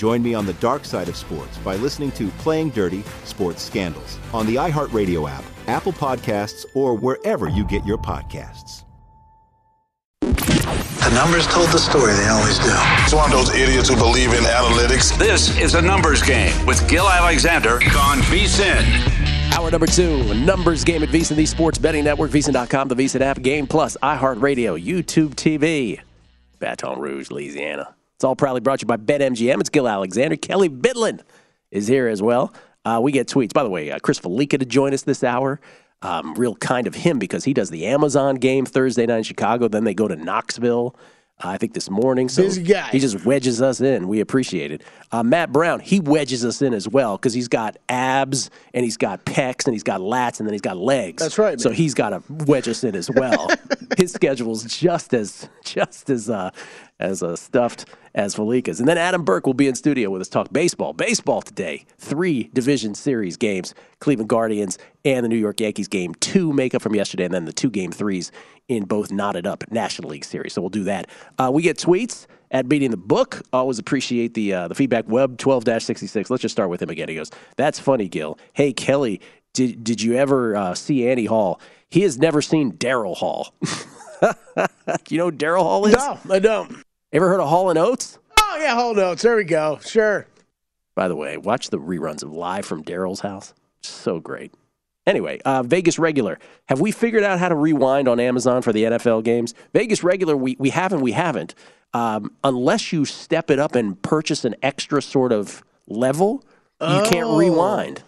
Join me on the dark side of sports by listening to Playing Dirty Sports Scandals on the iHeartRadio app, Apple Podcasts, or wherever you get your podcasts. The numbers told the story, they always do. It's one of those idiots who believe in analytics. This is a numbers game with Gill Alexander on VSIN. Hour number two, a numbers game at VSIN, the sports betting network, VSIN.com, the VSIN app, Game Plus, iHeartRadio, YouTube TV, Baton Rouge, Louisiana. It's all proudly brought to you by BetMGM. It's Gill Alexander. Kelley Bydlon is here as well. Uh, we get tweets. By the way, uh, Chris Fallica to join us this hour. Um, real kind of him because he does the Amazon game Thursday night in Chicago. Then they go to Knoxville. Uh, I think this morning. So Busy guy. He just wedges us in. We appreciate it. Uh, Matt Brown, he wedges us in as well because he's got abs and he's got pecs and he's got lats and then he's got legs. That's right, So he's got to wedge us in as well. His schedule's just as just as uh, as uh, stuffed as Fallica's. And then Adam Burke will be in studio with us talk baseball. Baseball today. Three division series games. Cleveland Guardians and the New York Yankees game two makeup from yesterday, and then the two game threes in both knotted up National League series. So we'll do that. Uh, we get tweets at beating the book. Always appreciate the uh, the feedback. Web twelve sixty six. Let's just start with him again. He goes, "That's funny, Gill. Hey Kelley, did did you ever uh, see Andy Hall? He has never seen Daryl Hall. you know Daryl Hall is? No, I don't. Ever heard of Hall and Oates? Oh, yeah, hold notes. There we go. Sure. By the way, watch the reruns of Live from Daryl's House. So great. Anyway, uh, Vegas Regular. Have we figured out how to rewind on Amazon for the NFL games? Vegas Regular, we, we haven't, we haven't. Um, unless you step it up and purchase an extra sort of level, you can't Oh. rewind.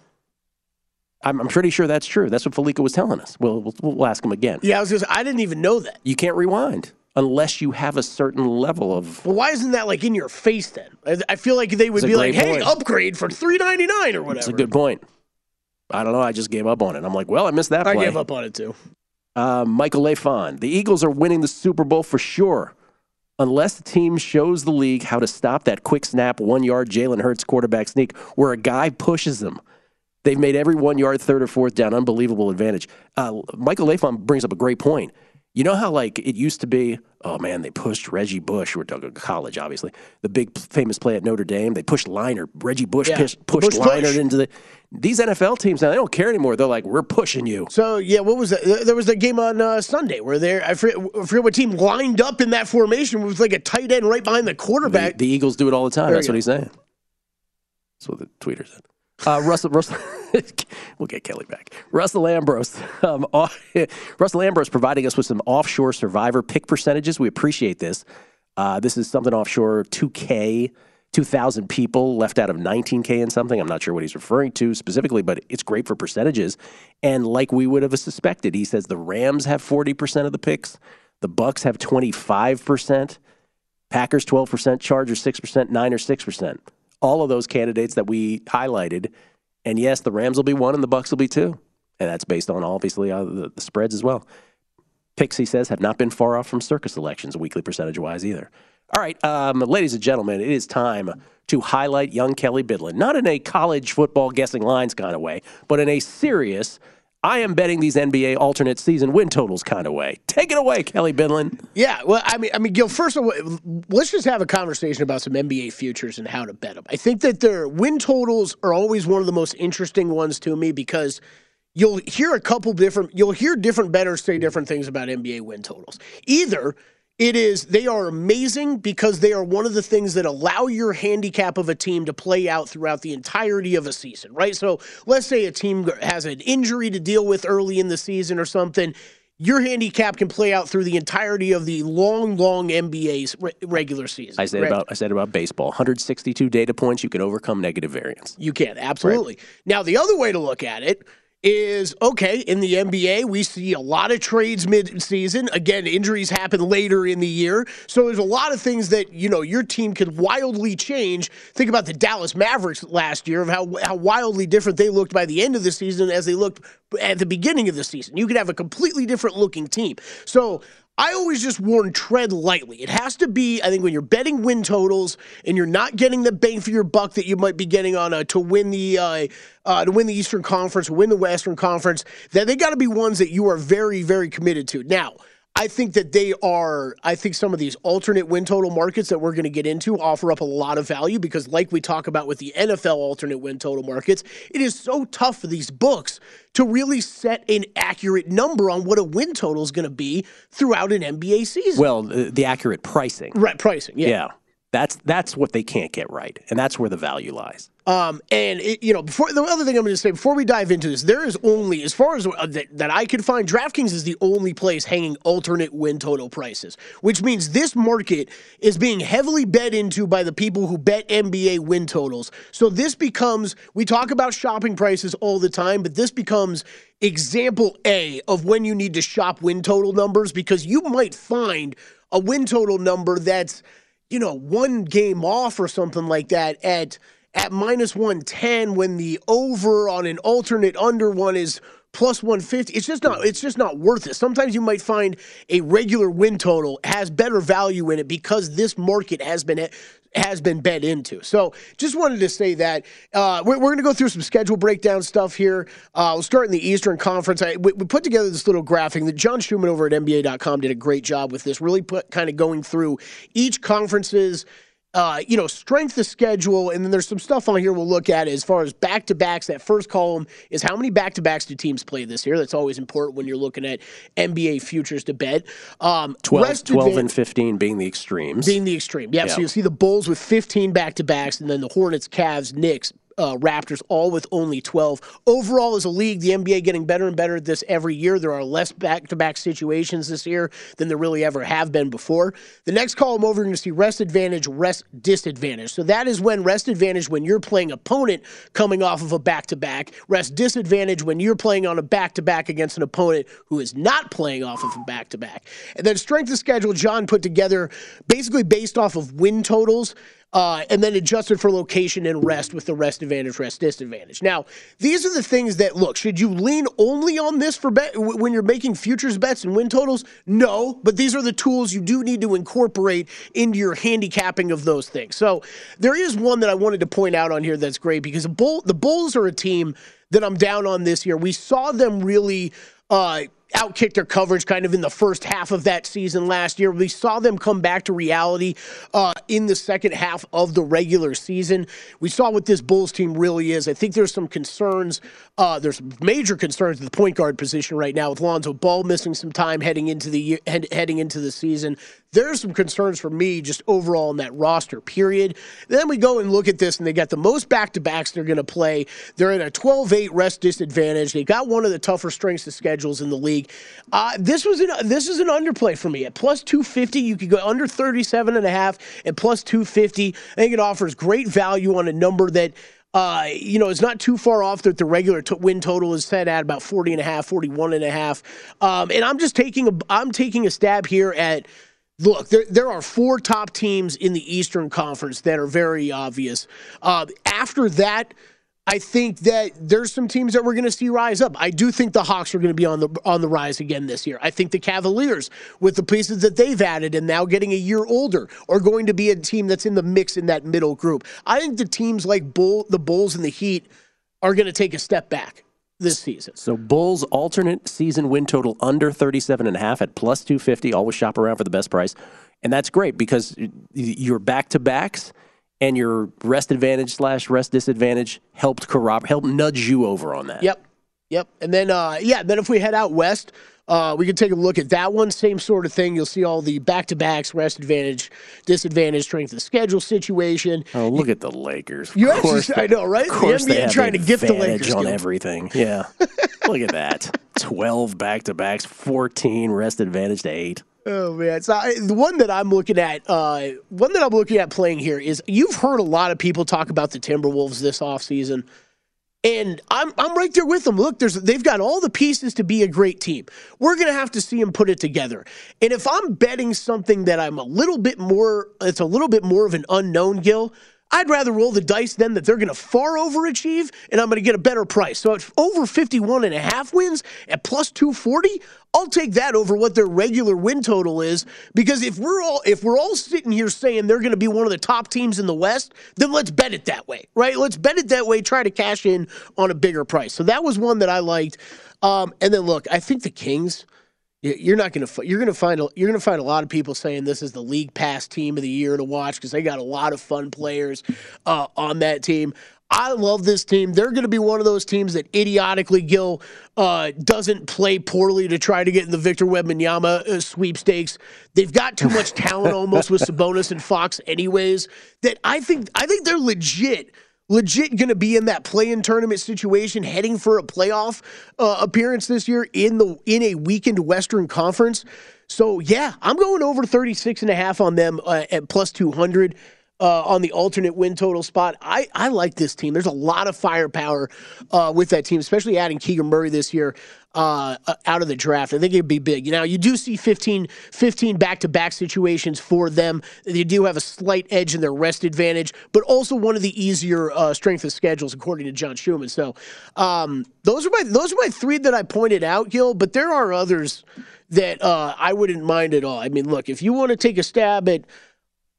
I'm, I'm pretty sure that's true. That's what Fallica was telling us. We'll, we'll, we'll ask him again. Yeah, I was just, I didn't even know that. You can't rewind unless you have a certain level of. Well, why isn't that like in your face then? I, I feel like they would be like, hey, point. upgrade for three ninety nine or whatever. It's a good point. I don't know. I just gave up on it. I'm like, well, I missed that part. I play. gave up on it too. Uh, Michael Lafon. The Eagles are winning the Super Bowl for sure, unless the team shows the league how to stop that quick snap, one yard Jalen Hurts quarterback sneak where a guy pushes them. They've made every one yard, third or fourth down, unbelievable advantage. Uh, Michael Lafon brings up a great point. You know how like it used to be? Oh man, they pushed Reggie Bush. We're talking college, obviously. The big famous play at Notre Dame. They pushed Leinart. Reggie Bush Yeah, pushed, pushed Bush Leinart push. into the. These NFL teams now they don't care anymore. They're like, we're pushing you. So yeah, what was that? There was that game on uh, Sunday where there I forget, I forget what team lined up in that formation with like a tight end right behind the The, quarterback. the Eagles do it all the time. There That's you what he's saying. That's what the tweeter said. Uh, Russell, Russell, we'll get Kelley back. Russell Ambrose, um, Russell Ambrose providing us with some offshore survivor pick percentages. We appreciate this. Uh, this is something offshore, 2K, 2,000 people left out of 19K and something. I'm not sure what he's referring to specifically, but it's great for percentages. And like we would have suspected, he says the Rams have 40% of the picks, the Bucks have 25%. Packers 12%, Chargers 6%, Niners 6%. All of those candidates that we highlighted. And yes, the Rams will be one and the Bucks will be two. And that's based on obviously uh, the, the spreads as well. Picks, he says, have not been far off from Circa selections, weekly percentage wise either. All right, um, ladies and gentlemen, it is time to highlight young Kelley Bydlon, not in a college football guessing lines kind of way, but in a serious, I am betting these NBA alternate season win totals kind of way. Take it away, Kelley Bydlon. Yeah, well, I mean, I mean, Gill. First of all, let's just have a conversation about some NBA futures and how to bet them. I think that their win totals are always one of the most interesting ones to me because you'll hear a couple different, you'll hear different bettors say different things about NBA win totals. Either it is they are amazing because they are one of the things that allow your handicap of a team to play out throughout the entirety of a season, right? So let's say a team has an injury to deal with early in the season or something. Your handicap can play out through the entirety of the long, long NBA's re- regular season. I said right? about I said about baseball. 162 data points. You can overcome negative variance. You can, absolutely. Now, the other way to look at it is okay, in the NBA, we see a lot of trades mid-season. Again, injuries happen later in the year. So there's a lot of things that, you know, your team could wildly change. Think about the Dallas Mavericks last year of how, how wildly different they looked by the end of the season as they looked at the beginning of the season. You could have a completely different looking team. So I always just warn tread lightly. It has to be, I think, when you're betting win totals and you're not getting the bang for your buck that you might be getting on a, to win the uh, uh, to win the Eastern Conference, win the Western Conference, that they got to be ones that you are very, very committed to. Now, I think that they are, I think some of these alternate win total markets that we're going to get into offer up a lot of value because, like we talk about with the NFL alternate win total markets, it is so tough for these books to really set an accurate number on what a win total is going to be throughout an NBA season. Well, the, the accurate pricing. right, pricing, yeah. Yeah. That's that's what they can't get right, and that's where the value lies. Um, and it, you know, before the other thing I'm going to say before we dive into this, there is only, as far as uh, that, that I could find, DraftKings is the only place hanging alternate win total prices, which means this market is being heavily bet into by the people who bet NBA win totals. So this becomes, we talk about shopping prices all the time, but this becomes example A of when you need to shop win total numbers because you might find a win total number that's, you know, one game off or something like that at at minus 110 when the over on an alternate under one is plus 150 it's just not it's just not worth it sometimes you might find a regular win total has better value in it because this market has been has been bet into. So just wanted to say that uh, we're, we're going to go through some schedule breakdown stuff here. Uh, we'll start in the Eastern Conference. I, we, we put together this little graphic that John Schuhmann over at NBA.com did a great job with this, really put kind of going through each conference's uh, you know, strength of schedule, and then there's some stuff on here we'll look at as far as back to backs. That first column is how many back to backs do teams play this year? That's always important when you're looking at NBA futures to bet. Um, 12, rest 12 advan- and 15 being the extremes. being the extreme. Yeah, Yeah. so you see the Bulls with 15 back to backs, and then the Hornets, Cavs, Knicks, uh, Raptors, all with only 12. Overall, as a league, the NBA getting better and better at this every year. There are less back to back situations this year than there really ever have been before. The next column over, you're going to see rest advantage, rest disadvantage. So that is when rest advantage when you're playing opponent coming off of a back to back, rest disadvantage when you're playing on a back to back against an opponent who is not playing off of a back to back. And then strength of schedule, John put together basically based off of win totals. Uh, and then adjusted for location and rest with the rest advantage, rest disadvantage. Now, these are the things that look. Should you lean only on this for bet when you're making futures bets and win totals? No, but these are the tools you do need to incorporate into your handicapping of those things. So there is one that I wanted to point out on here that's great because the, Bull, the Bulls are a team that I'm down on this year. We saw them really. Uh, outkicked their coverage kind of in the first half of that season last year. We saw them come back to reality uh, in the second half of the regular season. We saw what this Bulls team really is. I think there's some concerns. Uh, there's major concerns at the point guard position right now with Lonzo Ball missing some time heading into the year, head, heading into the season. There's some concerns for me just overall in that roster. Period. Then we go and look at this, and they got the most back to backs they're going to play. They're in a 12-8 rest disadvantage. They got one of the tougher strengths of schedules in the league. Uh, this was an this is an underplay for me at plus 250. You could go under 37 and a half at plus 250. I think it offers great value on a number that uh, you know, it's not too far off that the regular to win total is set at about 40 and a half, 41 and a half. Um, and I'm just taking a, I'm taking a stab here at, look, there, there are four top teams in the Eastern Conference that are very obvious. Uh, after that, I think that there's some teams that we're going to see rise up. I do think the Hawks are going to be on the on the rise again this year. I think the Cavaliers, with the pieces that they've added and now getting a year older, are going to be a team that's in the mix in that middle group. I think the teams like Bull, the Bulls and the Heat are going to take a step back this season. So Bulls alternate season win total under 37 and a half at plus 250. Always shop around for the best price. And that's great because your back to backs and your rest advantage slash rest disadvantage helped corroborate, helped nudge you over on that. Yep. Yep. And then, uh, yeah, then if we head out west, Uh, we can take a look at that one. Same sort of thing. You'll see all the back to backs, rest advantage, disadvantage, strength of schedule situation. Oh, look at the Lakers. You actually, course I know, right? Of course the they NBA have trying to gift the Lakers on everything. Yeah, look at that. Twelve back to backs, fourteen rest advantage to eight. Oh man, so I, the one that I'm looking at, uh, one that I'm looking at playing here is you've heard a lot of people talk about the Timberwolves this offseason. And I'm I'm right there with them. Look, there's they've got all the pieces to be a great team. We're gonna have to see them put it together. And if I'm betting something that I'm a little bit more, it's a little bit more of an unknown, Gill. I'd rather roll the dice then that they're going to far overachieve and I'm going to get a better price. So at over 51 and a half wins at plus 240, I'll take that over what their regular win total is because if we're all if we're all sitting here saying they're going to be one of the top teams in the West, then let's bet it that way, right? Let's bet it that way, try to cash in on a bigger price. So that was one that I liked. Um, and then look, I think the Kings You're not going to you're going to find a, you're going to find a lot of people saying this is the league pass team of the year to watch because they got a lot of fun players uh, on that team. I love this team. They're going to be one of those teams that idiotically Gill uh, doesn't play poorly to try to get in the Victor Wembanyama uh, sweepstakes. They've got too much talent almost with Sabonis and Fox, anyways. That I think I think they're legit legit going to be in that play-in tournament situation heading for a playoff uh, appearance this year in the in a weakened western conference. So yeah i'm going over 36 and a half on them uh, at plus 200 uh, on the alternate win total spot. I, I like this team. There's a lot of firepower uh, with that team, especially adding Keegan Murray this year uh, uh, out of the draft. I think it'd be big. Now, you do see 15, 15 back-to-back situations for them. They do have a slight edge in their rest advantage, but also one of the easier uh, strength of schedules, according to John Schuhmann. So um, those are my those are my three that I pointed out, Gill. But there are others that uh, I wouldn't mind at all. I mean, look, if you want to take a stab at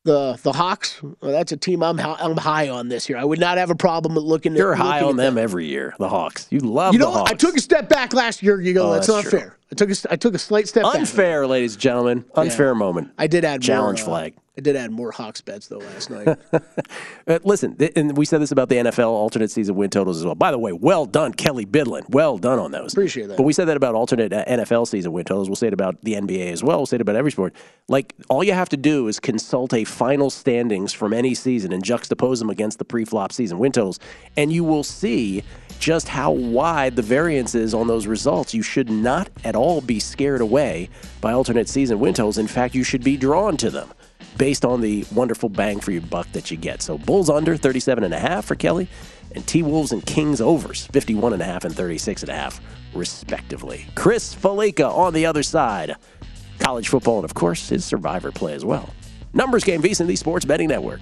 the the Hawks, well, that's a team I'm I'm high on this year. I would not have a problem with looking. You're at, high looking on at them every year. The Hawks. You love You know the what? Hawks. I took a step back last year. You go, Oh, that's, that's not true. fair. I took a, I took a slight step back. unfair, ladies and gentlemen. Unfair moment. I did add Challenge more, uh, flag. I did add more Hawks bets though last night. Uh, listen, th- and we said this about the NFL alternate season win totals as well. By the way, well done, Kelley Bydlon. Well done on those. Appreciate that. But we said that about alternate uh, NFL season win totals. We'll say it about the NBA as well. We'll say it about every sport. Like, all you have to do is consult a final standings from any season and juxtapose them against the pre-flop season win totals, and you will see just how wide the variance is on those results. You should not at all be scared away by alternate season win totals. In fact, you should be drawn to them based on the wonderful bang for your buck that you get. So Bulls under 37 and a half for Kelley and T-Wolves and Kings overs 51 and a half and 36 and a half respectively. Chris Fallica on the other side. College football and of course his survivor play as well. Numbers game VSiN the Sports Betting Network.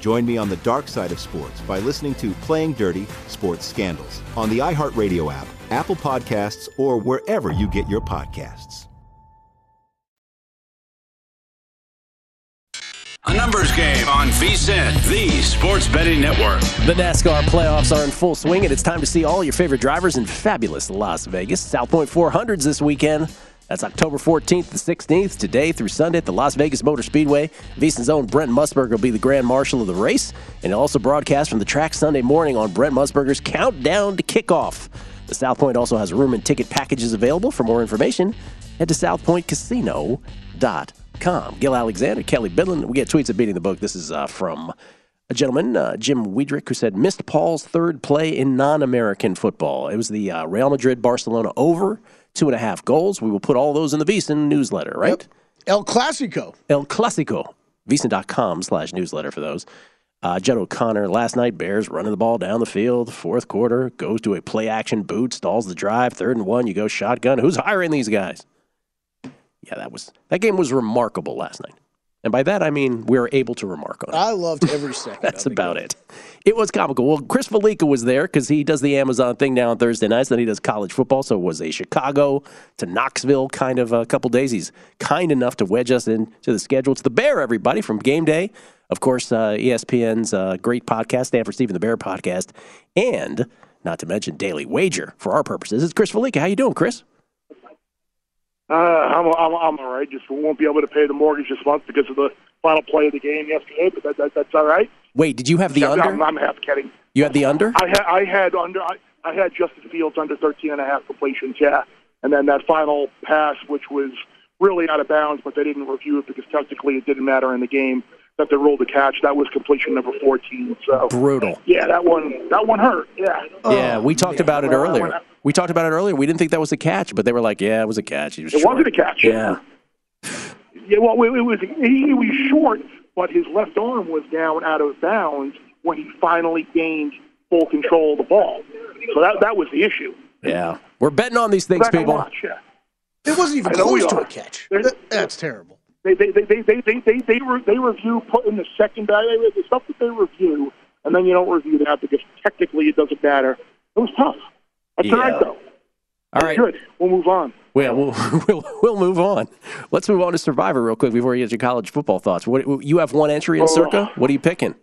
Join me on the dark side of sports by listening to Playing Dirty Sports Scandals on the iHeartRadio app, Apple Podcasts, or wherever you get your podcasts. A numbers game on VSIN, the Sports Betting Network. The NASCAR playoffs are in full swing, and it's time to see all your favorite drivers in fabulous Las Vegas. South Point 400s this weekend. That's October 14th to 16th, today through Sunday at the Las Vegas Motor Speedway. VSiN's own Brent Musburger will be the grand marshal of the race, and he'll also broadcast from the track Sunday morning on Brent Musburger's Countdown to Kickoff. The South Point also has room and ticket packages available. For more information, head to southpointcasino.com. Gill Alexander, Kelley Bydlon. We get tweets at Beating the Book. This is uh, from a gentleman, uh, Jim Wiedrick, who said missed Paul's third play in non-American football. It was the uh, Real Madrid Barcelona over two and a half goals. We will put all those in the VSiN newsletter, right? Yep. El Clasico. El Clasico. VSiN.com slash newsletter for those. Uh, Judd O'Connor, last night, Bears running the ball down the field, fourth quarter, goes to a play action boot, stalls the drive, third and one, you go shotgun. Who's hiring these guys? Yeah, that was that game was remarkable last night. And by that I mean we were able to remark on it. I loved every second. That's about game. it. It was comical. Well, Chris Fallica was there because he does the Amazon thing now on Thursday nights. Then he does college football. So it was a Chicago to Knoxville kind of a couple days. He's kind enough to wedge us into the schedule. It's the Bear, everybody, from Game Day. Of course, uh, ESPN's uh, great podcast, Stanford Stephen the Bear podcast, and not to mention Daily Wager for our purposes. It's Chris Fallica. How you doing, Chris? Uh, I'm, I'm, I'm all right. Just won't be able to pay the mortgage this month because of the final play of the game yesterday, but that, that, that's all right. Wait, did you have the under I'm? I'm half kidding. You had the under? I had I had under I, I had Justin Fields under 13 and a half completions, yeah, and then that final pass, which was really out of bounds, but they didn't review it because technically it didn't matter in the game that they ruled the catch. That was completion number 14. So Brutal. yeah, that one that one hurt. Yeah. Yeah, we oh. talked about it earlier. We talked about it earlier. We didn't think that was a catch, but they were like, "Yeah, it was a catch." He was It short. wasn't a catch. Yeah, Yeah, well, it was he, he was short, but his left arm was down out of bounds when he finally gained full control of the ball. So that that was the issue. yeah. We're betting on these things, people. watch, yeah. It wasn't even I know we close to a catch. There's- That- that's terrible. They they they they they they they, they, re, they review put in the second the stuff that they review, and then you don't review that because technically it doesn't matter. It was tough. That's all Yeah. right though. All right. Good. We'll move on. Well, we'll, we'll we'll move on. Let's move on to Survivor real quick before you get your college football thoughts. What you have one entry in Oh. Circa? What are you picking?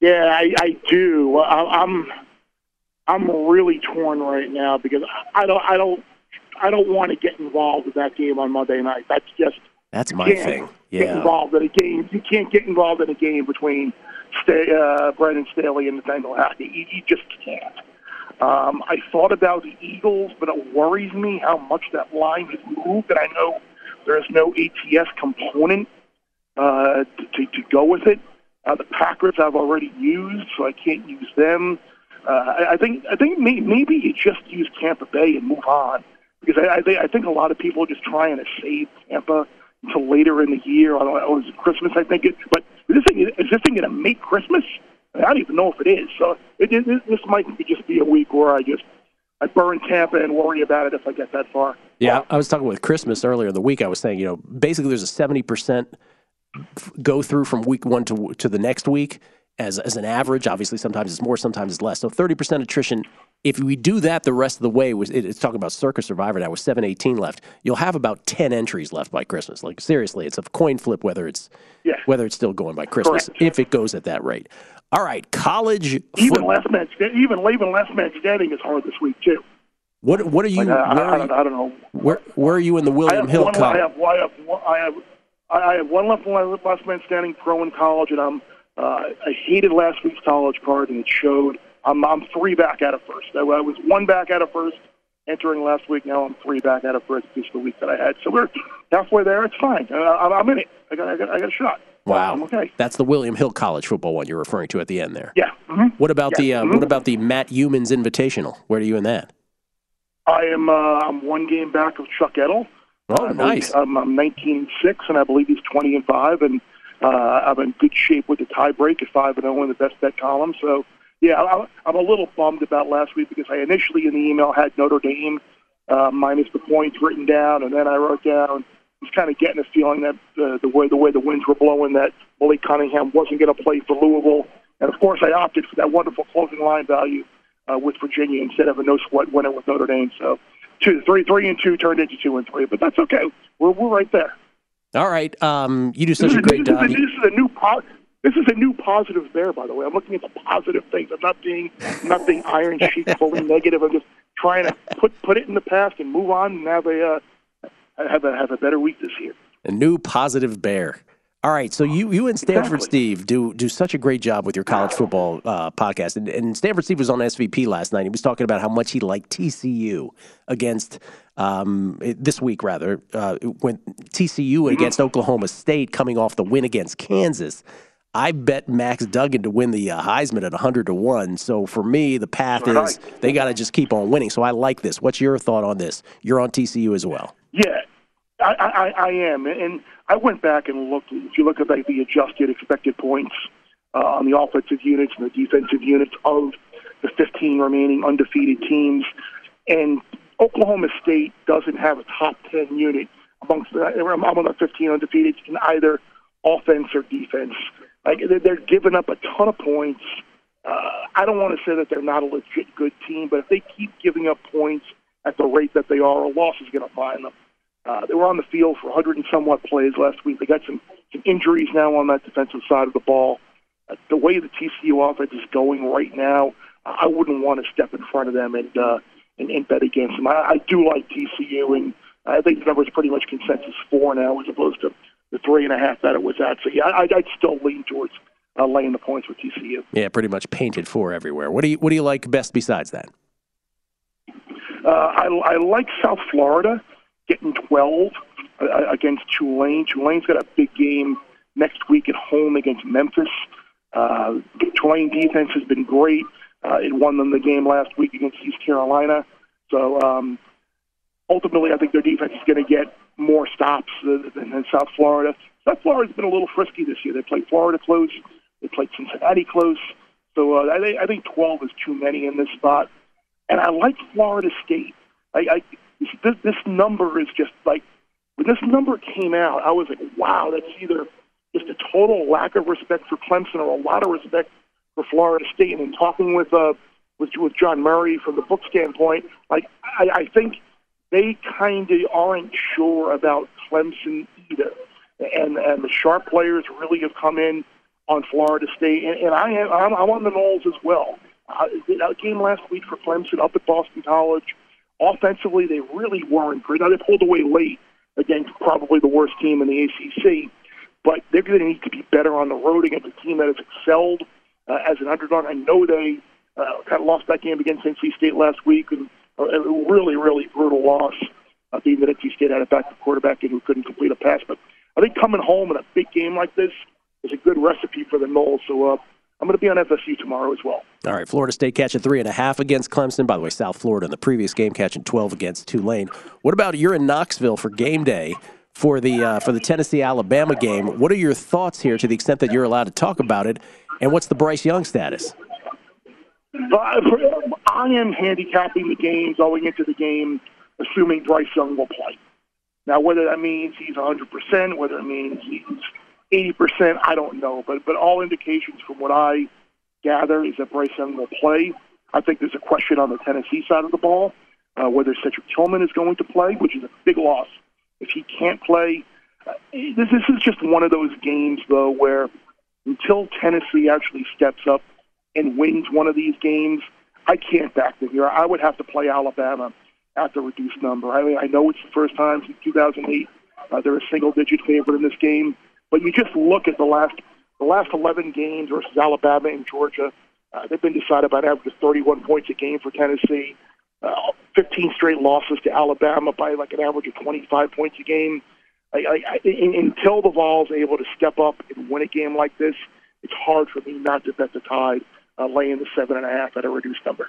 Yeah, I, I do. I, I'm I'm really torn right now because I don't I don't I don't want to get involved with that game on Monday night. That's just That's my thing. Get Yeah. involved in a game. You can't get involved in a game between Sta uh, Brandon Staley and Nathaniel Hackett. You, you just can't. Um, I thought about the Eagles, but it worries me how much that line has moved, and I know there's no ATS component uh, to, to, to go with it. Uh, the Packers I've already used, so I can't use them. Uh, I, I think I think may, maybe you just use Tampa Bay and move on because I, I, think, I think a lot of people are just trying to save Tampa until later in the year. I don't know, it was Christmas? I think it. But is this thing is this thing going to make Christmas? I don't even know if it is. So it, it, this might just be a week where I just I burn Tampa and worry about it if I get that far. Yeah, I was talking with Christmas earlier in the week. I was saying, you know, basically there's a seventy percent go through from week one to to the next week as as an average. Obviously, sometimes it's more, sometimes it's less. So thirty percent attrition. If we do that the rest of the way, was it's talking about Circa Survivor now with seven eighteen left. You'll have about ten entries left by Christmas. Like seriously, it's a coin flip whether it's Yeah. whether it's still going by Christmas Correct. if it goes at that rate. All right, college. Even man, sta- even even last man standing is hard this week too. what what are you? Like, I, where, I, are don't, you I don't know. where, where are you in the William Hill one. I have. I have. one- I have. I I have one left last man standing pro in college, and I'm. Uh, I hated last week's college card, and it showed. I'm. I'm three back out of first. I, I was one back out of first entering last week. Now I'm three back out of first just the week that I had. So we're halfway there. It's fine. Uh, I'm in it. I got. I got. I got a shot. Wow, I'm okay. that's the William Hill College football one you're referring to at the end there. Yeah. hmm What about the Yeah, uh, mhm. what about the Matt Youmans Invitational? Where are you in that? I am. Uh, I'm one game back of Chuck Edel. Oh, I nice. I'm, I'm 19 and six, and I believe he's 20 and five, and uh, I'm in good shape with the tie break at five and zero in the best bet column. So, yeah, I'm a little bummed about last week because I initially in the email had Notre Dame uh, minus the points written down, and then I wrote down. Was kind of getting a feeling that uh, the way the way the winds were blowing, that Willie Cunningham wasn't going to play for Louisville, and of course I opted for that wonderful closing line value uh, with Virginia instead of a no sweat winner with Notre Dame. So, two, three, three and two turned into two and three, but that's okay. We're we're right there. All right, um, you do such is, a great this, job. is, this is a new po- this is a new positive bear, by the way. I'm looking at the positive things. I'm not being not being iron sheet fully negative. I'm just trying to put put it in the past and move on and have a uh, have a have a better week this year. A new positive bear. All right, so you you and Stanford Exactly. Steve do do such a great job with your college football uh, podcast, and, and Stanford Steve was on SVP last night. He was talking about how much he liked TCU against um, this week rather uh, when TCU against Oklahoma State coming off the win against Kansas. I bet Max Duggan to win the uh, Heisman at 100 to 1. So for me, the path Right. is they got to just keep on winning. So I like this. What's your thought on this? You're on TCU as well. Yeah, I, I, I am, and I went back and looked. If you look at like the adjusted expected points uh, on the offensive units and the defensive units of the 15 remaining undefeated teams, and Oklahoma State doesn't have a top 10 unit amongst the, among the 15 undefeated in either offense or defense. Like they're, giving up a ton of points. Uh, I don't want to say that they're not a legit good team, but if they keep giving up points at the rate that they are, a loss is going to find them. Uh, they were on the field for 100 and somewhat plays last week. They got some, some injuries now on that defensive side of the ball. Uh, the way the TCU offense is going right now, I wouldn't want to step in front of them and uh, and, and bet against them. I, I do like TCU, and I think the number is pretty much consensus four now, as opposed to the three and a half that it was at. So yeah, I, I'd still lean towards uh, laying the points with TCU. Yeah, pretty much painted for everywhere. What do you What do you like best besides that? Uh, I, I like South Florida getting 12 uh, against Tulane. Tulane's got a big game next week at home against Memphis. Uh, Tulane defense has been great. Uh, it won them the game last week against East Carolina. So um, ultimately, I think their defense is going to get more stops uh, than, than South Florida. South Florida's been a little frisky this year. They played Florida close. They played Cincinnati close. So uh, I, think, I think 12 is too many in this spot. And I like Florida State. I, I this, this number is just like when this number came out, I was like, wow, that's either just a total lack of respect for Clemson or a lot of respect for Florida State. And in talking with uh, with with John Murray from the book standpoint, like I, I think they kind of aren't sure about Clemson either. And and the sharp players really have come in on Florida State, and, and I am I'm, I'm on the Noles as well. Uh, that game last week for Clemson up at Boston College. Offensively, they really weren't great. Now they pulled away late against probably the worst team in the ACC, but they're going to need to be better on the road against a team that has excelled uh, as an underdog. I know they uh, kind of lost that game against NC State last week, and uh, a really, really brutal loss. Uh, being that NC State had a backup quarterback in who couldn't complete a pass, but I think coming home in a big game like this is a good recipe for the Noles. So uh, I'm going to be on FSU tomorrow as well. All right, Florida State catching three and a half against Clemson. By the way, South Florida in the previous game catching 12 against Tulane. What about you're in Knoxville for game day for the uh, for the Tennessee Alabama game? What are your thoughts here, to the extent that you're allowed to talk about it? And what's the Bryce Young status? I am handicapping the game going into the game, assuming Bryce Young will play. Now, whether that means he's 100%, whether it means he's 80%, I don't know. But but all indications from what I gather is that Bryce Young will play. I think there's a question on the Tennessee side of the ball uh, whether Cedric Tillman is going to play, which is a big loss. If he can't play, uh, this, this is just one of those games, though, where until Tennessee actually steps up and wins one of these games, I can't back them here. I would have to play Alabama at the reduced number. I mean, I know it's the first time since 2008 uh, they're a single-digit favorite in this game, but you just look at the last the last 11 games versus Alabama and Georgia. Uh, they've been decided by an average of 31 points a game for Tennessee. Uh, 15 straight losses to Alabama by like an average of 25 points a game. I, I, I, until the Vols able to step up and win a game like this, it's hard for me not to bet the Tide uh, laying the seven and a half at a reduced number.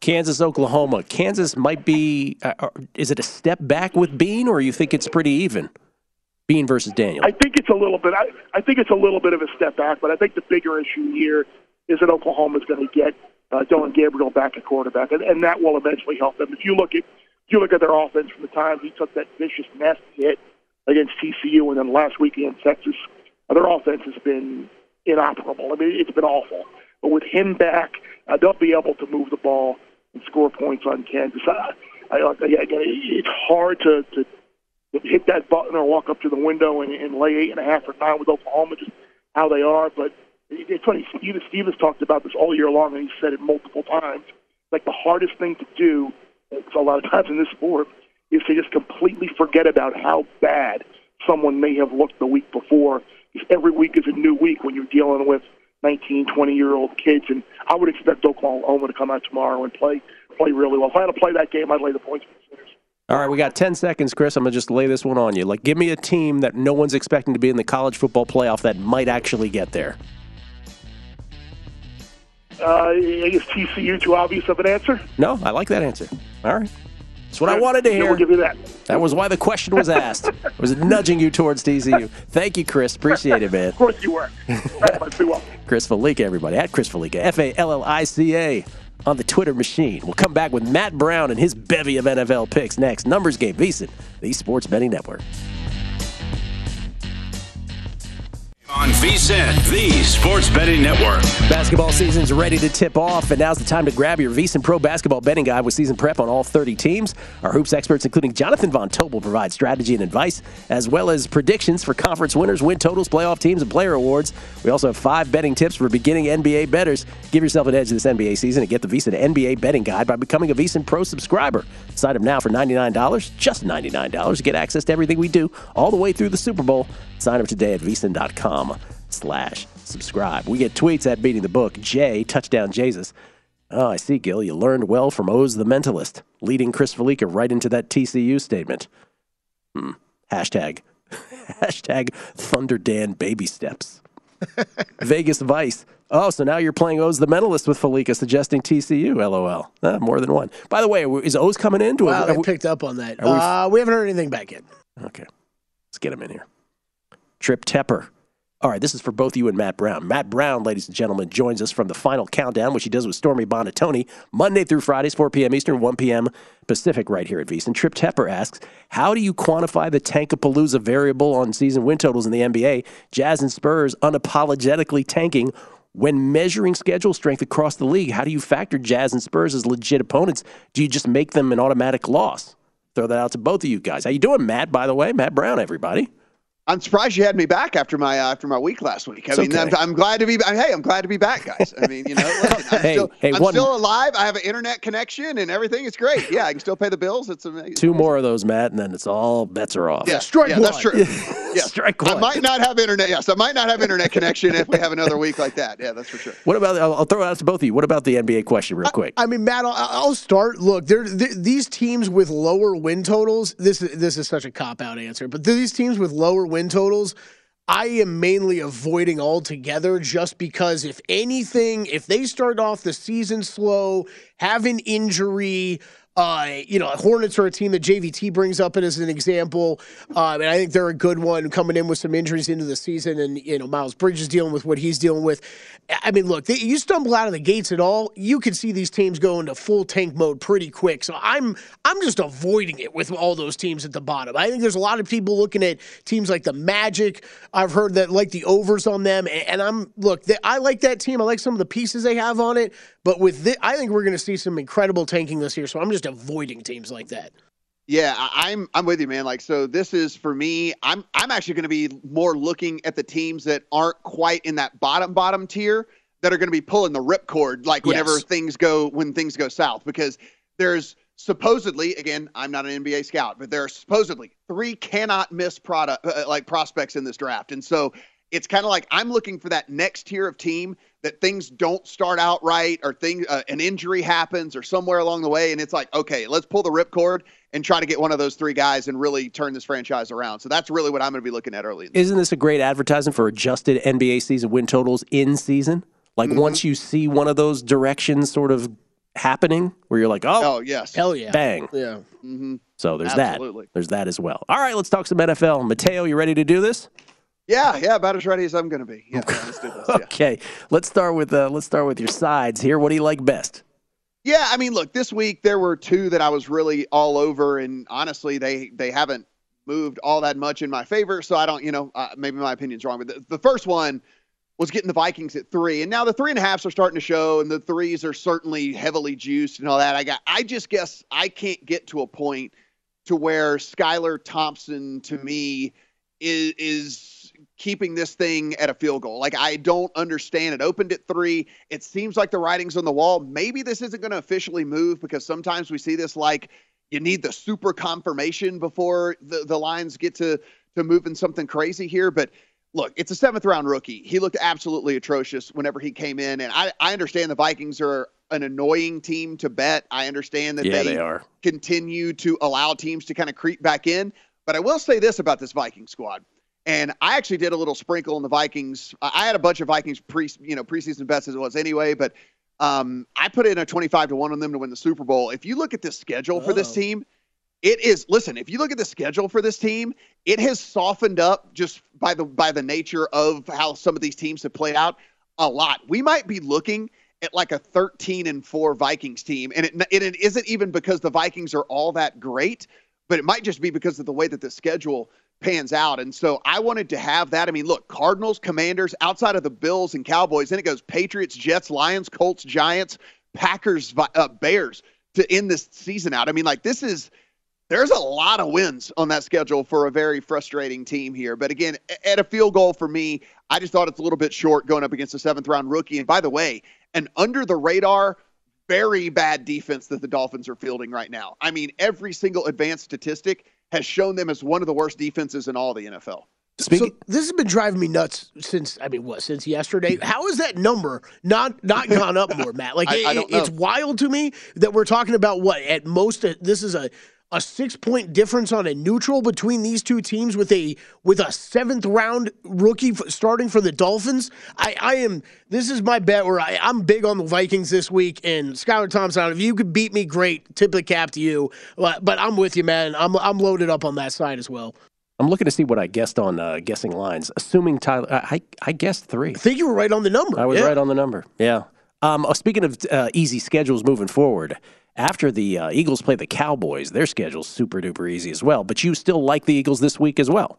Kansas, Oklahoma. Kansas might be. Uh, uh, is it a step back with Bean, or you think it's pretty even? Bean versus Daniel. I think it's a little bit. I, I think it's a little bit of a step back, but I think the bigger issue here is that Oklahoma is going to get uh, Dillon Gabriel back at quarterback, and, and that will eventually help them. If you look at if you look at their offense from the time he took that vicious nasty hit against TCU, and then last week against Texas, uh, their offense has been inoperable. I mean, it's been awful. But with him back, uh, they'll be able to move the ball and score points on Kansas. I, I, again, it's hard to, to hit that button or walk up to the window and, and lay eight and a half or nine with Oklahoma, just how they are. But it's funny. Steve, has talked about this all year long, and he's said it multiple times. Like the hardest thing to do, a lot of times in this sport, is to just completely forget about how bad someone may have looked the week before. Because every week is a new week when you're dealing with 19, 20 year old kids, and I would expect Oklahoma to come out tomorrow and play play really well. If I had to play that game, I'd lay the points. All right, we got 10 seconds, Chris. I'm going to just lay this one on you. Like, give me a team that no one's expecting to be in the college football playoff that might actually get there. Uh, is TCU too obvious of an answer? No, I like that answer. All right. That's what I wanted to hear. We'll give you that. That was why the question was asked. I was nudging you towards TCU. Thank you, Chris. Appreciate it, man. Of course you were. Very much be welcome. Chris Fallica, everybody. At Chris Fallica, F A L L I C A, on the Twitter machine. We'll come back with Matt Brown and his bevy of NFL picks next. Numbers Game, VSiN, the Sports Betting Network. On VSIN, the Sports Betting Network. Basketball season's ready to tip off, and now's the time to grab your VSiN Pro Basketball Betting Guide with season prep on all 30 teams. Our hoops experts, including Jonathan Von Tobel, provide strategy and advice, as well as predictions for conference winners, win totals, playoff teams, and player awards. We also have five betting tips for beginning NBA betters. Give yourself an edge this NBA season and get the VSiN NBA Betting Guide by becoming a VSiN Pro subscriber. Sign up now for $99, just $99, to get access to everything we do all the way through the Super Bowl. Sign up today at Slash subscribe. We get tweets at Beating the Book. Jay, touchdown Jesus. Oh, I see, Gill. You learned well from Oz the Mentalist, leading Chris Fallica right into that TCU statement. Hmm. Hashtag, hashtag Thunder Dan baby steps. Vegas Vice. Oh, so now you're playing Oz the Mentalist with Fallica, suggesting TCU. LOL. Ah, more than one. By the way, is Oz coming in? Do Wow, we- picked up on that. are we- uh, we haven't heard anything back yet. Okay. Let's get him in here. Trip Tepper. All right, this is for both you and Matt Brown. Matt Brown, ladies and gentlemen, joins us from the final countdown, which he does with Stormy Buonantony, Monday through Fridays, 4 p.m. Eastern, 1 p.m. Pacific, right here at VSiN. Trip Tepper asks, how do you quantify the Tankapalooza variable on season win totals in the NBA? Jazz and Spurs unapologetically tanking when measuring schedule strength across the league. How do you factor Jazz and Spurs as legit opponents? Do you just make them an automatic loss? Throw that out to both of you guys. How you doing, Matt? By the way, Matt Brown, everybody. I'm surprised you had me back after my uh, after my week last week. I It's mean, okay. I'm, I'm glad to be. Hey, I'm glad to be back, guys. I mean, you know, listen, I'm, Hey, still, hey, I'm one- still alive. I have an internet connection and everything. It's great. Yeah, I can still pay the bills. It's amazing. Two more of those, Matt, and then it's all bets are off. Yeah, strike yeah, that's true. Yeah, Strike one. I might not have internet. Yes, I might not have internet connection if we have another week like that. Yeah, that's for sure. What about? I'll, I'll throw it out to both of you. What about the NBA question, real quick? I mean, Matt, I'll, I'll start. Look, there, these teams with lower win totals. This is this is such a cop out answer, but these teams with lower win totals, I am mainly avoiding altogether, just because if anything, if they start off the season slow, have an injury. Uh, you know, Hornets are a team that JVT brings up as an example, um, and I think they're a good one coming in with some injuries into the season, and you know Miles Bridges dealing with what he's dealing with. I mean, look, they, you stumble out of the gates at all, you can see these teams go into full tank mode pretty quick. So I'm I'm just avoiding it with all those teams at the bottom. I think there's a lot of people looking at teams like the Magic. I've heard that like the overs on them, and, and I'm look, they, I like that team. I like some of the pieces they have on it, but with this, I think we're going to see some incredible tanking this year. So I'm just avoiding teams like that. Yeah, I'm I'm with you, man. Like, so this is for me. I'm I'm actually going to be more looking at the teams that aren't quite in that bottom bottom tier that are going to be pulling the ripcord, like whenever Yes. things go when things go south, because there's supposedly again I'm not an NBA scout, but there are supposedly three cannot miss product uh, like prospects in this draft, and so it's kind of like I'm looking for that next tier of team that things don't start out right or thing uh, an injury happens or somewhere along the way and it's like okay let's pull the ripcord and try to get one of those three guys and really turn this franchise around so that's really what i'm going to be looking at early in Isn't this a great advertisement for adjusted NBA season win totals in season? Like Mm-hmm. once you see one of those directions sort of happening, where you're like, oh, oh yes Hell yeah, bang. yeah. hmm So there's Absolutely. that. There's that as well. All right, let's talk some NFL. Mateo, you ready to do this? Yeah yeah about as ready as i'm going to be yeah, let's do this, yeah. Okay, let's start with uh, let's start with your sides here. What do you like best? Yeah, I mean, look, this week there were two that I was really all over, and honestly, they they haven't moved all that much in my favor. So I don't, you know, uh, maybe my opinion's wrong, but the, the first one was getting the Vikings at three, and now the three and a halfs are starting to show, and the threes are certainly heavily juiced and all that. I got, I just guess I can't get to a point to where Skylar Thompson to me is is keeping this thing at a field goal. Like I don't understand. It opened at three. It seems like the writing's on the wall. Maybe this isn't going to officially move because sometimes we see this like you need the super confirmation before the, the lines get to to moving something crazy here. But look, it's a seventh round rookie. He looked absolutely atrocious whenever he came in. And I, I understand the Vikings are an annoying team to bet. I understand that Yeah, they, they are. continue to allow teams to kind of creep back in. But I will say this about this Viking squad. And I actually did a little sprinkle on the Vikings. I had a bunch of Vikings pre, you know, preseason bets as it was anyway, but Um, I put in a 25 to 1 on them to win the Super Bowl. If you look at the schedule for this Oh. team, it is listen, if you look at the schedule for this team, it has softened up just by the by the nature of how some of these teams have played out a lot. We might be looking at like a 13 and 4 Vikings team and it, it, it isn't even because the Vikings are all that great, but it might just be because of the way that the schedule pans out. And so I wanted to have that. I mean, look, Cardinals, Commanders, outside of the Bills and Cowboys, then it goes Patriots, Jets, Lions, Colts, Giants, Packers, uh, Bears to end this season out. I mean, like this is there's a lot of wins on that schedule for a very frustrating team here. But again, at a field goal for me, I just thought it's a little bit short going up against a seventh round rookie. And by the way, an under the radar, very bad defense that the Dolphins are fielding right now. I mean, every single advanced statistic has shown them as one of the worst defenses in all the NFL. Speaking, So this has been driving me nuts since I mean what since yesterday. Mm-hmm. How has that number not not gone up more, Matt? Like I- it, I don't it's wild to me that we're talking about what at most this is a a six point difference on a neutral between these two teams with a with a seventh round rookie f- starting for the Dolphins. I, I am this is my bet where I, I'm big on the Vikings this week and Skylar Thompson. If you could beat me, great. Tip the cap to you. But, but I'm with you, man. I'm I'm loaded up on that side as well. I'm looking to see what I guessed on uh, guessing lines. Assuming Tyler, I, I guessed three. I think you were right on the number. I was Yeah. right on the number. Yeah. Um, uh, speaking of uh, easy schedules moving forward, after the uh, Eagles play the Cowboys, their schedule's super duper easy as well. But you still like the Eagles this week as well.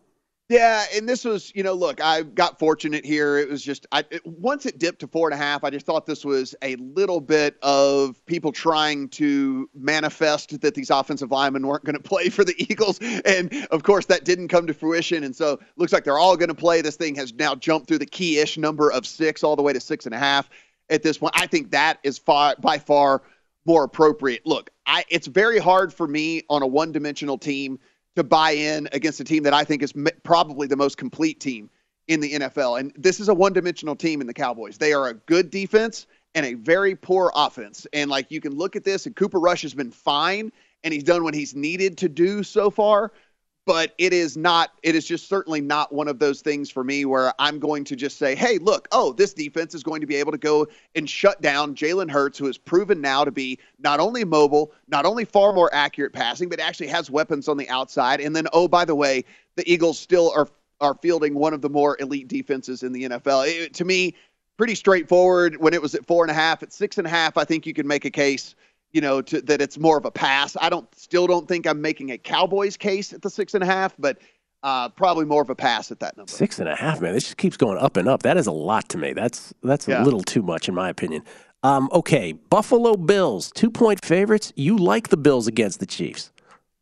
Yeah, and this was, you know, look, I got fortunate here. It was just, I it, once it dipped to four and a half, I just thought this was a little bit of people trying to manifest that these offensive linemen weren't going to play for the Eagles, and of course that didn't come to fruition. And so, looks like they're all going to play. This thing has now jumped through the key-ish number of six all the way to six and a half at this point. I think that is far by far more appropriate. Look, I it's very hard for me on a one-dimensional team to buy in against a team that I think is m- probably the most complete team in the NFL. And this is a one-dimensional team in the Cowboys. They are a good defense and a very poor offense. And like you can look at this and Cooper Rush has been fine and he's done what he's needed to do so far, but it is not it is just certainly not one of those things for me where I'm going to just say, "Hey, look, oh, this defense is going to be able to go and shut down Jalen Hurts who has proven now to be not only mobile, not only far more accurate passing, but actually has weapons on the outside." And then, oh, by the way, the Eagles still are are fielding one of the more elite defenses in the NFL. It- to me, pretty straightforward. When it was at four and a half, at six and a half, I think you can make a case you know, to, that it's more of a pass. I don't still don't think I'm making a Cowboys case at the six and a half, but uh, probably more of a pass at that number. Six and a half, man. This just keeps going up and up. That is a lot to me. That's that's Yeah. a little too much in my opinion. Um, okay, Buffalo Bills, two point favorites. You like the Bills against the Chiefs?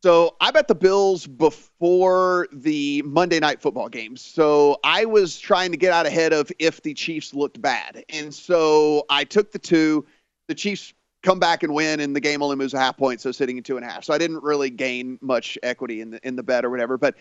So I bet the Bills before the Monday night football games. So I was trying to get out ahead of if the Chiefs looked bad. And so I took the two. The Chiefs come back and win, and the game only moves a half point, so sitting at two and a half. So I didn't really gain much equity in the in the bet or whatever. But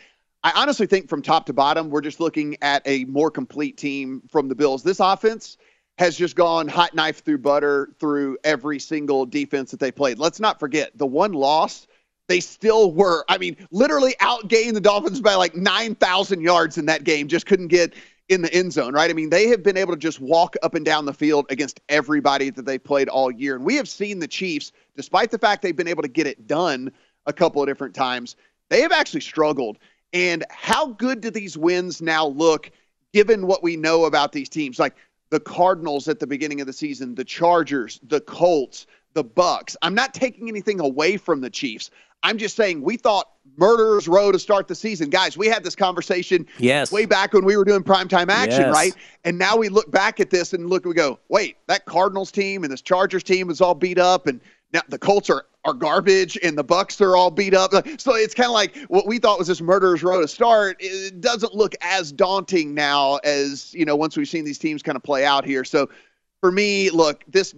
I honestly think from top to bottom, we're just looking at a more complete team from the Bills. This offense has just gone hot knife through butter through every single defense that they played. Let's not forget the one loss they still were, I mean, literally outgained the Dolphins by like 9,000 yards in that game, just couldn't get in the end zone, right? I mean, they have been able to just walk up and down the field against everybody that they've played all year. And we have seen the Chiefs, despite the fact they've been able to get it done a couple of different times, they have actually struggled. And how good do these wins now look given what we know about these teams? Like the Cardinals at the beginning of the season, the Chargers, the Colts, the Bucks. I'm not taking anything away from the Chiefs. I'm just saying we thought murderers row to start the season. Guys, we had this conversation Yes. way back when we were doing primetime action, Yes. right? And now we look back at this and look, we go, wait, that Cardinals team and this Chargers team is all beat up, and now the Colts are are garbage, and the Bucks are all beat up. So it's kind of like what we thought was this murderer's row to start. It doesn't look as daunting now as you know once we've seen these teams kind of play out here. So for me, look this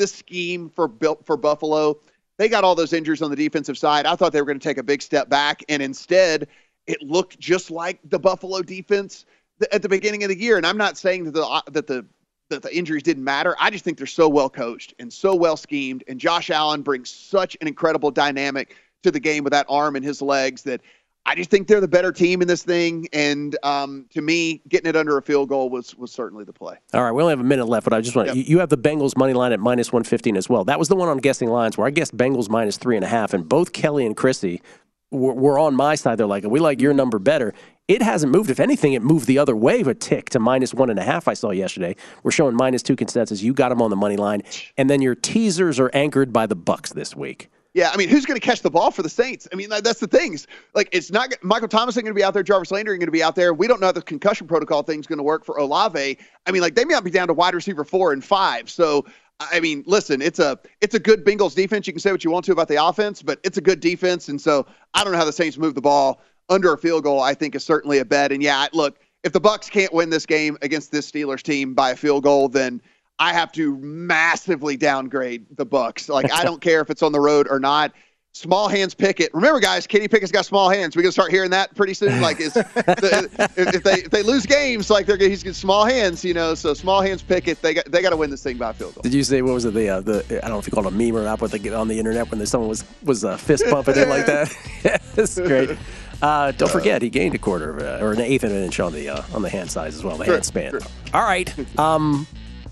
this scheme for built for Buffalo. They got all those injuries on the defensive side. I thought they were going to take a big step back, and instead, it looked just like the Buffalo defense at the beginning of the year. And I'm not saying that the that the that the injuries didn't matter. I just think they're so well coached and so well schemed. And Josh Allen brings such an incredible dynamic to the game with that arm and his legs that I just think they're the better team in this thing, and um, to me, getting it under a field goal was was certainly the play. All right, we only have a minute left, but I just want Yep. you, you have the Bengals money line at minus one fifteen as well. That was the one on guessing lines where I guessed Bengals minus three and a half, and both Kelley and Chrissy were, were on my side. They're like, we like your number better. It hasn't moved. If anything, it moved the other way a tick to minus one and a half. I saw yesterday. We're showing minus two consensus. You got them on the money line, and then your teasers are anchored by the Bucks this week. Yeah, I mean, who's going to catch the ball for the Saints? I mean, that's the things. Like, it's not Michael Thomas ain't going to be out there. Jarvis Landry ain't going to be out there. We don't know how the concussion protocol thing's going to work for Olave. I mean, like they may not be down to wide receiver four and five. So, I mean, listen, it's a it's a good Bengals defense. You can say what you want to about the offense, but it's a good defense. And so, I don't know how the Saints move the ball under a field goal. I think is certainly a bet. And yeah, look, if the Bucks can't win this game against this Steelers team by a field goal, then I have to massively downgrade the Bucks. Like I don't care if it's on the road or not. Small hands Pickett. Remember, guys, Kenny Pickett's got small hands. We're gonna start hearing that pretty soon. Like, it's, the, if, they if they lose games, like they're he's got small hands, you know. So small hands Pickett. They got they got to win this thing by field goal. Did you say what was it? The uh, the I don't know if you called it a meme or not, but they get on the internet when someone was was uh, fist bumping it like that. yeah, that's great. Uh, don't forget, he gained a quarter of, uh, or an eighth of an inch on the uh, on the hand size as well, the True, hand span. true. All right, um,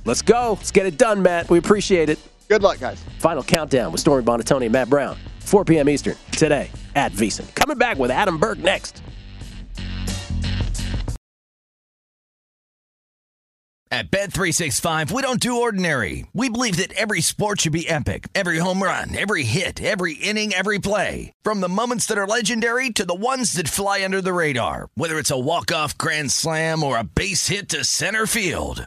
let's go. Let's get it done, Matt. We appreciate it. Good luck, guys. Final countdown with Stormy Buonantony and Matt Brown, 4 p.m. Eastern today at VSiN. Coming back with Adam Burke next. At Bet365, we don't do ordinary. We believe that every sport should be epic. Every home run, every hit, every inning, every play. From the moments that are legendary to the ones that fly under the radar. Whether it's a walk-off grand slam or a base hit to center field.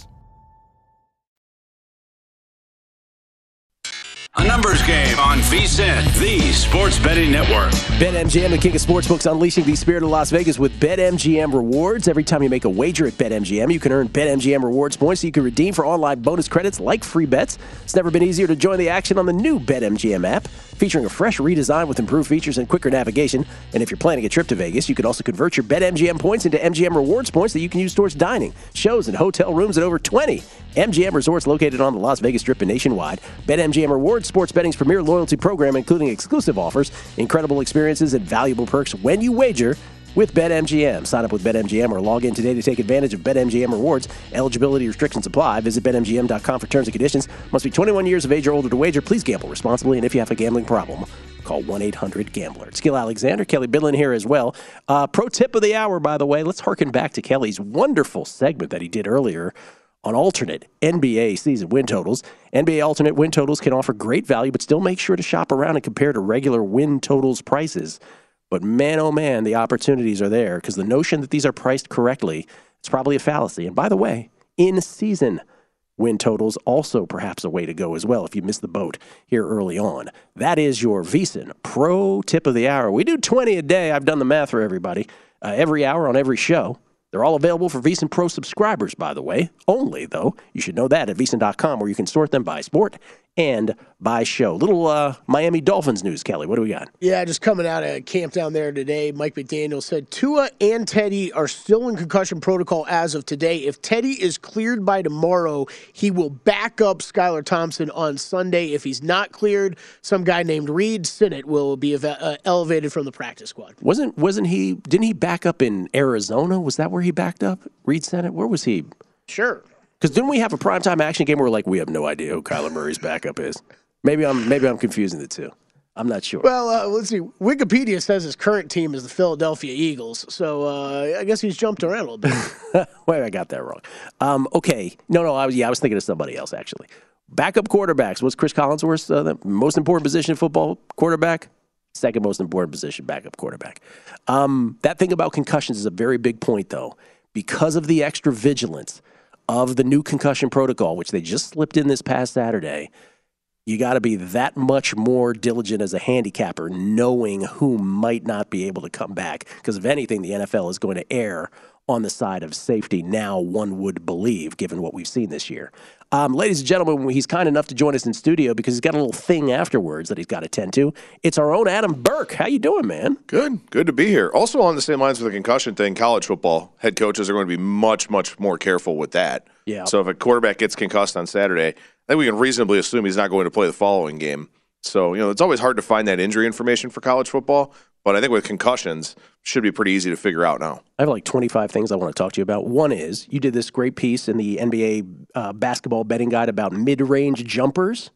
Numbers game on VSIN, the sports betting network. BetMGM, the king of sportsbooks, unleashing the spirit of Las Vegas with BetMGM rewards. Every time you make a wager at BetMGM, you can earn BetMGM rewards points so you can redeem for online bonus credits like free bets. It's never been easier to join the action on the new BetMGM app, featuring a fresh redesign with improved features and quicker navigation. And if you're planning a trip to Vegas, you can also convert your BetMGM points into MGM rewards points that you can use towards dining, shows, and hotel rooms at over 20 MGM resorts located on the Las Vegas Strip and nationwide. BetMGM rewards sports betting's premier loyalty program, including exclusive offers, incredible experiences, and valuable perks when you wager with BetMGM. Sign up with BetMGM or log in today to take advantage of BetMGM rewards. Eligibility restrictions apply. Visit BetMGM.com for terms and conditions. Must be 21 years of age or older to wager. Please gamble responsibly, and if you have a gambling problem, call 1-800-GAMBLER. It's Gill Alexander, Kelley Bydlon here as well. Uh, pro tip of the hour, by the way, let's harken back to Kelley's wonderful segment that he did earlier on alternate NBA season win totals. NBA alternate win totals can offer great value, but still make sure to shop around and compare to regular win totals prices. But man, oh man, the opportunities are there because the notion that these are priced correctly is probably a fallacy. And by the way, in season win totals also perhaps a way to go as well if you miss the boat here early on. That is your VSiN Pro Tip of the Hour. We do 20 a day. I've done the math for everybody. Uh, every hour on every show. They're all available for VSiN Pro subscribers, by the way. Only, though. You should know that at VSiN.com, where you can sort them by sport and by show. Little uh, Miami Dolphins news, Kelley. What do we got? Yeah, just coming out of camp down there today, Mike McDaniel said Tua and Teddy are still in concussion protocol as of today. If Teddy is cleared by tomorrow, he will back up Skylar Thompson on Sunday. If he's not cleared, some guy named Reid Sinnett will be eva- uh, elevated from the practice squad. Wasn't wasn't he? Didn't he back up in Arizona? Was that where he backed up? Reid Sinnett. Where was he? Sure. Because didn't we have a primetime action game where we're like we have no idea who Kyler Murray's backup is? Maybe I'm maybe I'm confusing the two. I'm not sure. Well, uh, let's see. Wikipedia says his current team is the Philadelphia Eagles, so uh, I guess he's jumped around a little bit. Wait, I got that wrong. Um, okay, no, no, I was yeah, I was thinking of somebody else actually. Backup quarterbacks. What's Chris Collinsworth's uh, the most important position in football? Quarterback. Second most important position, backup quarterback. Um, that thing about concussions is a very big point, though, because of the extra vigilance of the new concussion protocol, which they just slipped in this past Saturday you got to be that much more diligent as a handicapper, knowing who might not be able to come back. Because if anything, the NFL is going to err on the side of safety now, one would believe, given what we've seen this year. Um, ladies and gentlemen, he's kind enough to join us in studio because he's got a little thing afterwards that he's got to tend to. It's our own Adam Burke. How you doing, man? Good. Good to be here. Also on the same lines with the concussion thing, college football head coaches are going to be much, much more careful with that. Yeah. So if a quarterback gets concussed on Saturday, I think we can reasonably assume he's not going to play the following game. So, you know, it's always hard to find that injury information for college football, but I think with concussions, should be pretty easy to figure out now. I have like 25 things I want to talk to you about. One is you did this great piece in the NBA uh, basketball betting guide about mid-range jumpers.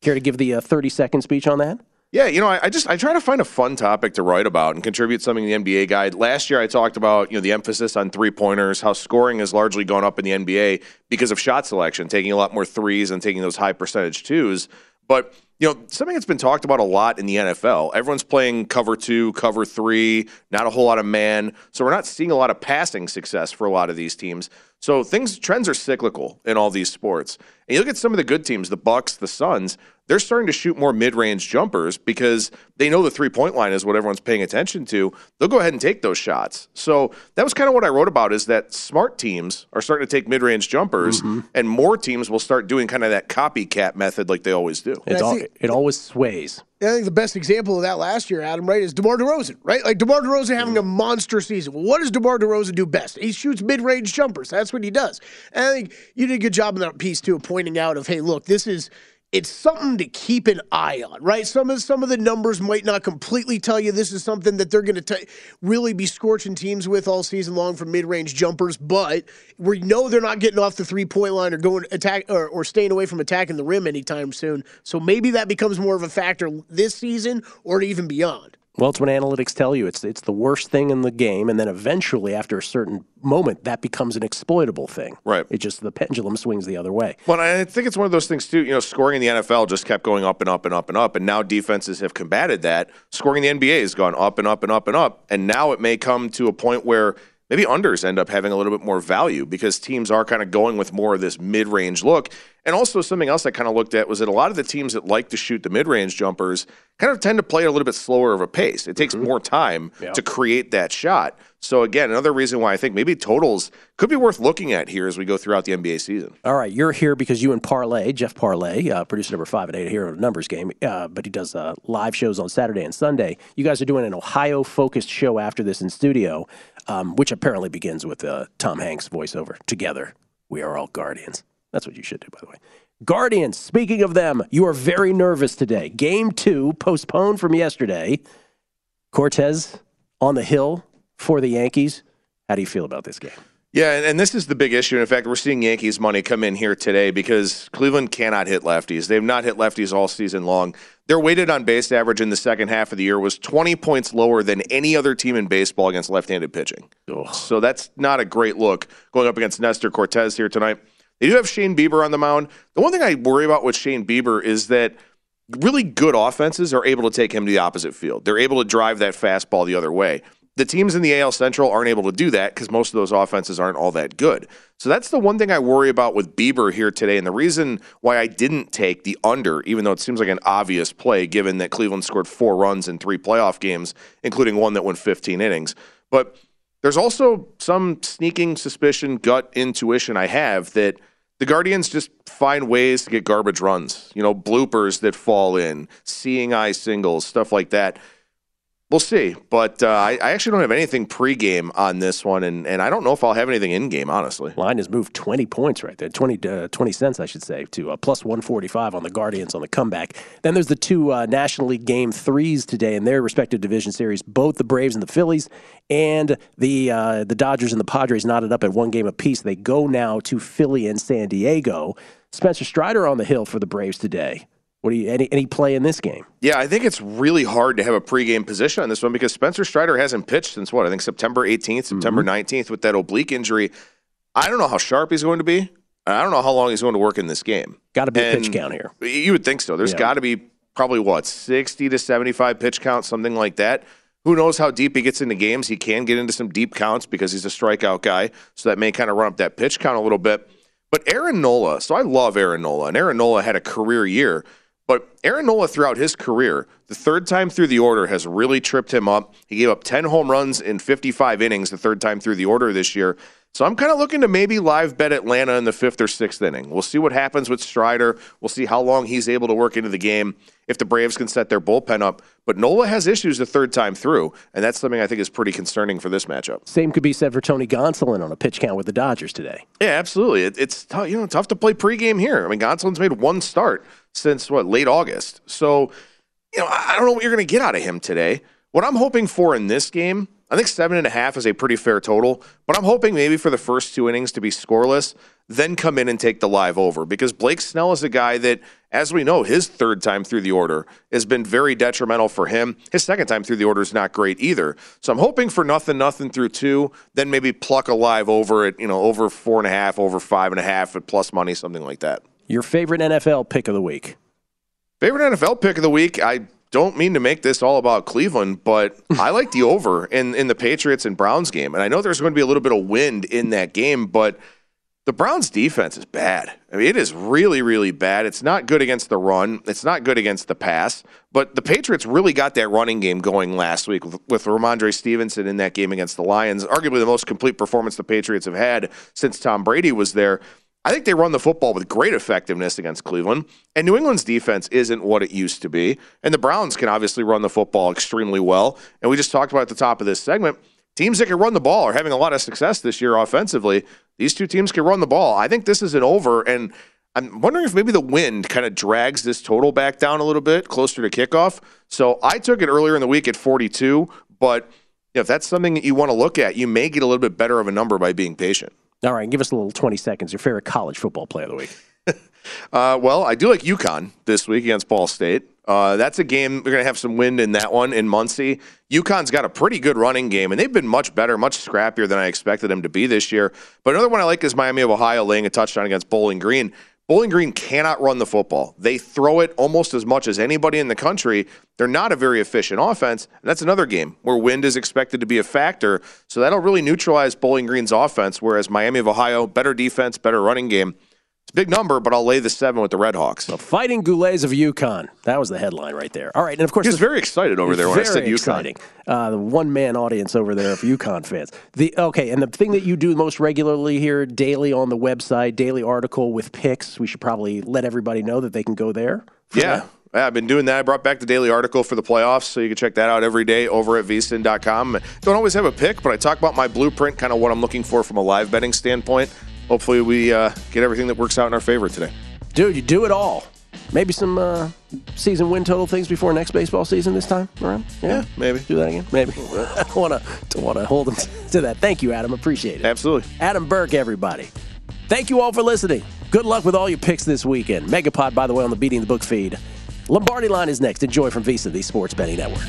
Care to give the uh, 30 second speech on that? Yeah, you know, I, I, just I try to find a fun topic to write about and contribute something to the NBA guide. Last year, I talked about you know the emphasis on three pointers, how scoring has largely gone up in the NBA because of shot selection, taking a lot more threes and taking those high percentage twos. But you know, something that's been talked about a lot in the NFL. Everyone's playing cover two, cover three, not a whole lot of man. So we're not seeing a lot of passing success for a lot of these teams. So things trends are cyclical in all these sports. And you look at some of the good teams, the Bucks, the Suns, they're starting to shoot more mid-range jumpers because they know the three-point line is what everyone's paying attention to. They'll go ahead and take those shots. So that was kind of what I wrote about is that smart teams are starting to take mid-range jumpers mm-hmm. and more teams will start doing kind of that copycat method like they always do. It's All, it always sways. I think the best example of that last year, Adam, right, is DeMar DeRozan, right? Like DeMar DeRozan having a monster season. What does DeMar DeRozan do best? He shoots mid-range jumpers. That's what he does. And I think you did a good job in that piece too, pointing out of, hey, look, this is it's something to keep an eye on, right? Some of some of the numbers might not completely tell you this is something that they're going to really be scorching teams with all season long for mid-range jumpers, but we know they're not getting off the three-point line or going attack or, or staying away from attacking the rim anytime soon. So maybe that becomes more of a factor this season or even beyond. Well, it's when analytics tell you. It's it's the worst thing in the game, and then eventually, after a certain moment, that becomes an exploitable thing. Right. It just the pendulum swings the other way. Well, I think it's one of those things too. You know, scoring in the NFL just kept going up and up and up and up, and now defenses have combated that. Scoring in the NBA has gone up and up and up and up, and now it may come to a point where maybe unders end up having a little bit more value because teams are kind of going with more of this mid-range look. And also something else I kind of looked at was that a lot of the teams that like to shoot the mid-range jumpers kind of tend to play a little bit slower of a pace. It takes mm-hmm. more time yeah. to create that shot. So again, another reason why I think maybe totals could be worth looking at here as we go throughout the NBA season. All right, you're here because you and Parlay, Jeff Parlay, uh, producer number five at eight here on Numbers Game, uh, but he does uh, live shows on Saturday and Sunday. You guys are doing an Ohio-focused show after this in studio, um, which apparently begins with uh, Tom Hanks voiceover. Together, we are all guardians. That's what you should do, by the way. Guardians, speaking of them, you are very nervous today. Game two, postponed from yesterday. Cortes on the hill for the Yankees. How do you feel about this game? Yeah, and this is the big issue. In fact, we're seeing Yankees money come in here today because Cleveland cannot hit lefties. They've not hit lefties all season long. Their weighted on base average in the second half of the year was 20 points lower than any other team in baseball against left handed pitching. Ugh. So that's not a great look going up against Nestor Cortes here tonight. They do have Shane Bieber on the mound. The one thing I worry about with Shane Bieber is that really good offenses are able to take him to the opposite field. They're able to drive that fastball the other way. The teams in the AL Central aren't able to do that because most of those offenses aren't all that good. So that's the one thing I worry about with Bieber here today. And the reason why I didn't take the under, even though it seems like an obvious play given that Cleveland scored four runs in three playoff games, including one that went 15 innings. But there's also some sneaking suspicion, gut intuition I have that – the Guardians just find ways to get garbage runs, you know, bloopers that fall in, seeing eye singles, stuff like that. We'll see, but uh, I, I, actually don't have anything pregame on this one, and, and I don't know if I'll have anything in game, honestly. Line has moved 20 points right there, 20, uh, 20 cents, I should say, to uh, plus 145 on the Guardians on the comeback. Then there's the two uh, National League game threes today in their respective division series, both the Braves and the Phillies, and the, uh, the Dodgers and the Padres knotted up at one game apiece. They go now to Philly and San Diego. Spencer Strider on the hill for the Braves today. What do you any any play in this game? Yeah, I think it's really hard to have a pregame position on this one because Spencer Strider hasn't pitched since what? I think September 18th, September Mm-hmm. 19th with that oblique injury. I don't know how sharp he's going to be. I don't know how long he's going to work in this game. Got to be a pitch count here. You would think so. There's Yeah. got to be probably what 60 to 75 pitch count, something like that. Who knows how deep he gets into games? He can get into some deep counts because he's a strikeout guy, so that may kind of run up that pitch count a little bit. But Aaron Nola, so I love Aaron Nola, and Aaron Nola had a career year. But Aaron Nola, throughout his career, the third time through the order has really tripped him up. He gave up 10 home runs in 55 innings the third time through the order this year. So I'm kind of looking to maybe live bet Atlanta in the fifth or sixth inning. We'll see what happens with Strider. We'll see how long he's able to work into the game if the Braves can set their bullpen up. But Nola has issues the third time through, and that's something I think is pretty concerning for this matchup. Same could be said for Tony Gonsolin on a pitch count with the Dodgers today. Yeah, absolutely. It, it's tough, you know tough to play pregame here. I mean, Gonsolin's made one start since what late August, so you know I don't know what you're going to get out of him today. What I'm hoping for in this game, I think seven and a half is a pretty fair total, but I'm hoping maybe for the first two innings to be scoreless, then come in and take the live over because Blake Snell is a guy that, as we know, his third time through the order has been very detrimental for him. His second time through the order is not great either. So I'm hoping for nothing, nothing through two, then maybe pluck a live over at, you know, over four and a half, over five and a half at plus money, something like that. Your favorite NFL pick of the week? Favorite NFL pick of the week. I don't mean to make this all about Cleveland, but I like the over in, in the Patriots and Browns game. And I know there's going to be a little bit of wind in that game, but the Browns defense is bad. I mean, it is really, really bad. It's not good against the run. It's not good against the pass. But the Patriots really got that running game going last week with, with Rhamondre Stevenson in that game against the Lions. Arguably the most complete performance the Patriots have had since Tom Brady was there. I think they run the football with great effectiveness against Cleveland. And New England's defense isn't what it used to be. And the Browns can obviously run the football extremely well. And we just talked about at the top of this segment teams that can run the ball are having a lot of success this year offensively. These two teams can run the ball. I think this is an over, and I'm wondering if maybe the wind kind of drags this total back down a little bit closer to kickoff. So I took it earlier in the week at 42, but if that's something that you want to look at, you may get a little bit better of a number by being patient. All right, give us a little 20 seconds. Your favorite college football play of the week? Uh, well, I do like UConn this week against Ball State. Uh, that's a game we're going to have some wind in that one in Muncie. UConn's got a pretty good running game, and they've been much better, much scrappier than I expected them to be this year. But another one I like is Miami of Ohio laying a touchdown against Bowling Green. Bowling Green cannot run the football. They throw it almost as much as anybody in the country. They're not a very efficient offense. And that's another game where wind is expected to be a factor. So that'll really neutralize Bowling Green's offense, whereas Miami of Ohio, better defense, better running game. It's a big number, but I'll lay the seven with the Red Hawks. The Fighting Goulets of UConn. That was the headline right there. All right, and of course, He was the- very excited over there when I said UConn. exciting. Uh, the one man audience over there of UConn fans. The okay, and the thing that you do most regularly here, daily on the website, daily article with picks. We should probably let everybody know that they can go there. Yeah. that. Yeah, I've been doing that. I brought back the daily article for the playoffs, so you can check that out every day over at vsin.com. Don't always have a pick, but I talk about my blueprint, kind of what I'm looking for from a live betting standpoint. Hopefully, we uh, get everything that works out in our favor today. dude, you do it all. Maybe some uh, season win total things before next baseball season this time around. Yeah, maybe. do that again. Maybe. I want to want to hold them to that. Thank you, Adam. Appreciate it. Absolutely. Adam Burke, everybody. Thank you all for listening. Good luck with all your picks this weekend. Megapod, by the way, on the Beating the Book feed. Lombardi line is next. Enjoy from VSiN, the Sports Betting Network.